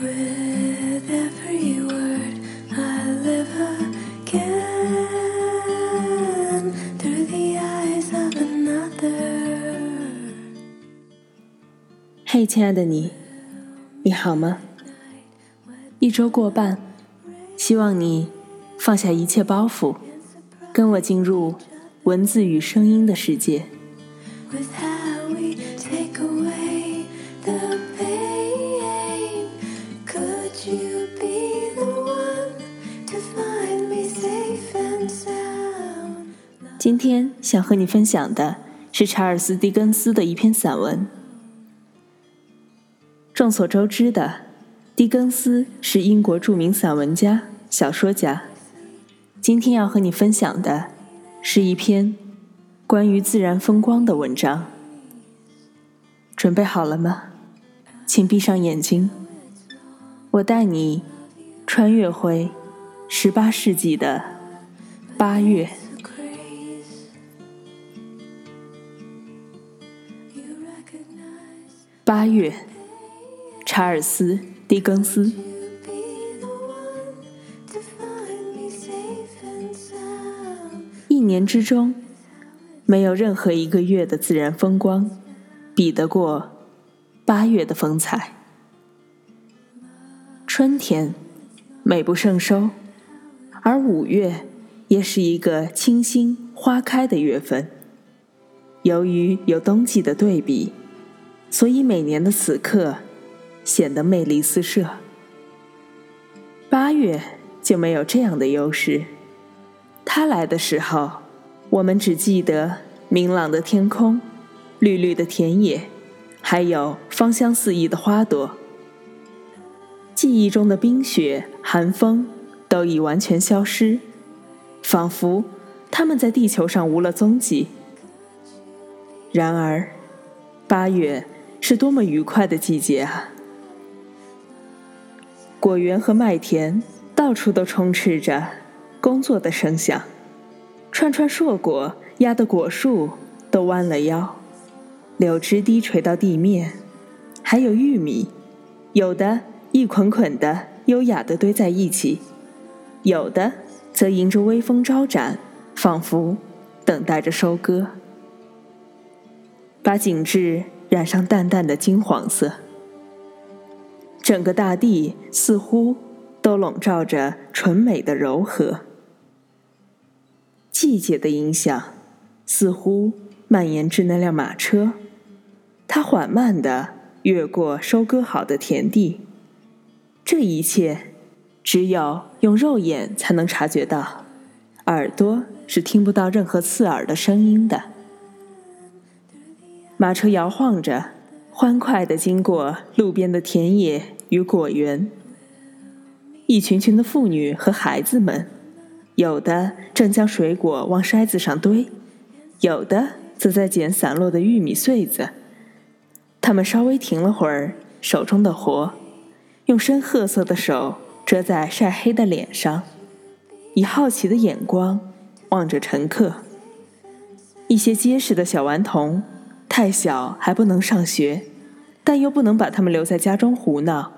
With every word I live again Through the eyes of another. Hey, 亲爱的你，你好吗？一周过半，希望你放下一切包袱，跟我进入文字与声音的世界。With。今天想和你分享的是查尔斯·狄更斯的一篇散文。众所周知的，狄更斯是英国著名散文家、小说家。今天要和你分享的是一篇关于自然风光的文章。准备好了吗？请闭上眼睛，我带你穿越回十八世纪的八月。八月，查尔斯·狄更斯。一年之中，没有任何一个月的自然风光，比得过八月的风采。春天，美不胜收，而五月也是一个清新花开的月份。由于有冬季的对比。所以每年的此刻显得魅力四射。八月就没有这样的优势。它来的时候，我们只记得明朗的天空、绿绿的田野，还有芳香四溢的花朵。记忆中的冰雪、寒风都已完全消失，仿佛它们在地球上无了踪迹。然而，八月。是多么愉快的季节啊！果园和麦田到处都充斥着工作的声响，串串硕果压得果树都弯了腰，柳枝低垂到地面，还有玉米，有的一捆捆的优雅地堆在一起，有的则迎着微风招展，仿佛等待着收割，把景致。染上淡淡的金黄色，整个大地似乎都笼罩着纯美的柔和。季节的影响似乎蔓延至那辆马车，它缓慢地越过收割好的田地。这一切只有用肉眼才能察觉到，耳朵是听不到任何刺耳的声音的。马车摇晃着，欢快地经过路边的田野与果园。一群群的妇女和孩子们，有的正将水果往筛子上堆，有的则在捡散落的玉米穗子。他们稍微停了会儿手中的活，用深褐色的手遮在晒黑的脸上，以好奇的眼光望着乘客。一些结实的小顽童。太小还不能上学，但又不能把他们留在家中胡闹，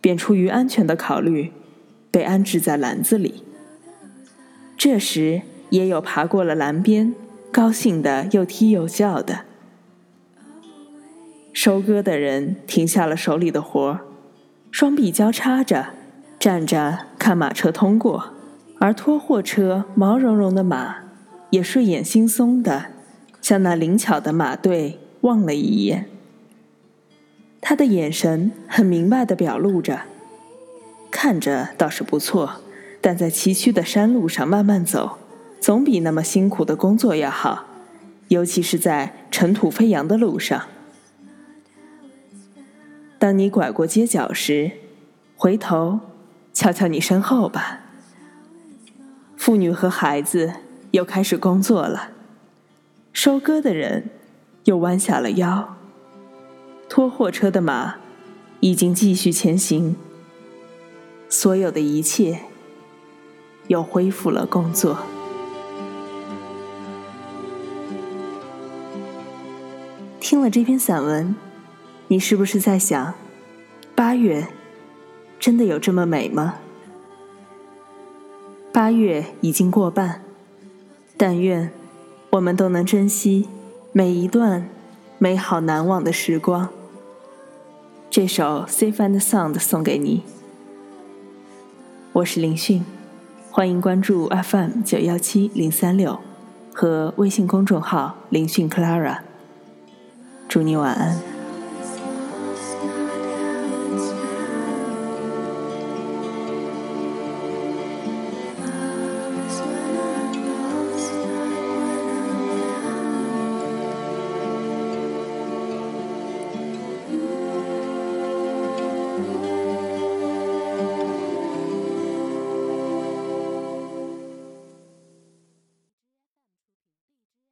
便出于安全的考虑，被安置在篮子里。这时也有爬过了栏边，高兴的又踢又叫的。收割的人停下了手里的活双臂交叉着，站着看马车通过，而拖货车毛茸茸的马也睡眼惺忪的。向那灵巧的马队望了一眼，他的眼神很明白的表露着：看着倒是不错，但在崎岖的山路上慢慢走，总比那么辛苦的工作要好，尤其是在尘土飞扬的路上。当你拐过街角时，回头瞧瞧你身后吧，妇女和孩子又开始工作了。收割的人又弯下了腰，拖货车的马已经继续前行。所有的一切又恢复了工作。听了这篇散文，你是不是在想，八月真的有这么美吗？八月已经过半，但愿。我们都能珍惜每一段美好难忘的时光。这首《Safe and Sound》送给你。我是林讯，欢迎关注 FM 九幺七零三六和微信公众号“林讯 Clara”。祝你晚安。